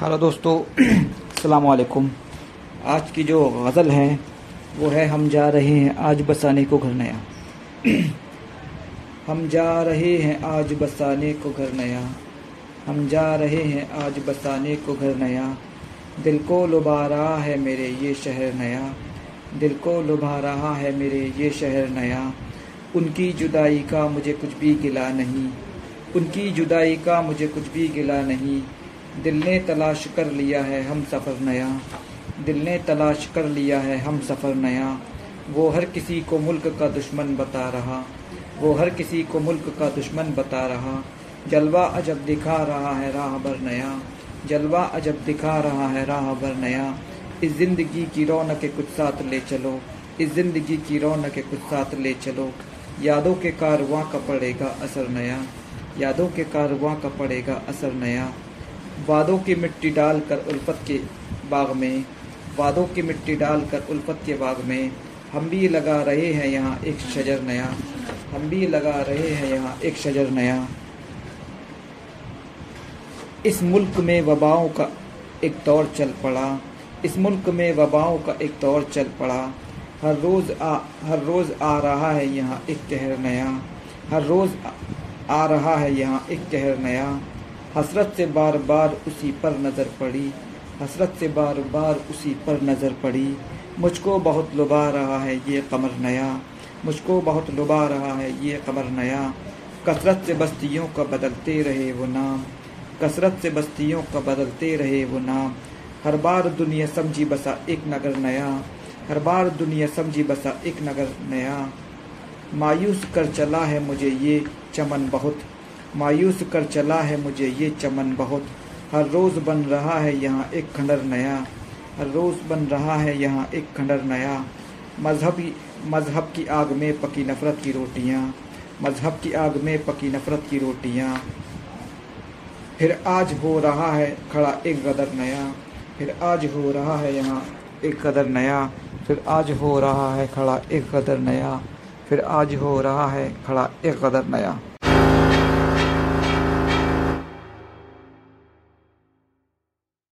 Hello दोस्तों वालेकुम आज की जो गज़ल है, वो है हम जा रहे हैं आज बसाने को घर नया। हम जा रहे हैं आज बसाने को घर नया। हम जा रहे हैं आज बसाने को घर नया। दिल को लुभा रहा है मेरे ये शहर नया। दिल को लुभा रहा है मेरे ये शहर नया। उनकी जुदाई का मुझे कुछ भी गिला नहीं। उनकी जुदाई का मुझे कुछ भी गिला नहीं। दिल ने तलाश कर लिया है हम सफ़र नया। दिल ने तलाश कर लिया है हम सफ़र नया। वो हर किसी को मुल्क का दुश्मन बता रहा। वो हर किसी को मुल्क का दुश्मन बता रहा। जलवा अजब दिखा रहा है राह भर नया। जलवा अजब दिखा रहा है राह भर नया। इस ज़िंदगी की रौनक के कुछ साथ ले चलो। इस ज़िंदगी की रौनक के कुछ साथ ले चलो। यादों के कारवां का पड़ेगा असर नया। यादों के कारवां का पड़ेगा असर नया। वादों की मिट्टी डालकर उल्फत के बाग में, वादों की मिट्टी डालकर उल्फत के बाग में, हम भी लगा रहे हैं यहाँ एक शजर नया, हम भी लगा रहे हैं यहाँ एक शजर नया। इस मुल्क में वबाओं का एक दौर चल पड़ा, इस मुल्क में वबाओं का एक दौर चल पड़ा। हर रोज़ आ, हर रोज़ आ रहा है यहाँ एक कहर नया, हर रोज़ आ रहा है यहाँ एक कहर नया। हसरत से बार बार उसी पर नज़र पड़ी। हसरत से बार बार उसी पर नज़र पड़ी। मुझको बहुत लुभा रहा है ये कमर नया। मुझको बहुत लुभा रहा है ये कमर नया। कसरत से बस्तियों का बदलते रहे वो नाम। कसरत से बस्तियों का बदलते रहे वो नाम। हर बार दुनिया समझी बसा एक नगर नया। हर बार दुनिया समझी बसा एक नगर नया। मायूस कर चला है मुझे ये चमन बहुत। मायूस कर चला है मुझे ये चमन बहुत। हर रोज़ बन रहा है यहाँ एक खंडर नया। हर रोज़ बन रहा है यहाँ एक खंडर नया। मजहबी मज़हब की आग में पकी नफ़रत की रोटियाँ। मज़हब की आग में पकी नफ़रत की रोटियाँ। फिर आज हो रहा है खड़ा एक गदर नया। फिर आज हो रहा है यहाँ एक गदर नया। फिर आज हो रहा है खड़ा एक गदर नया। फिर आज हो रहा है खड़ा एक गदर नया।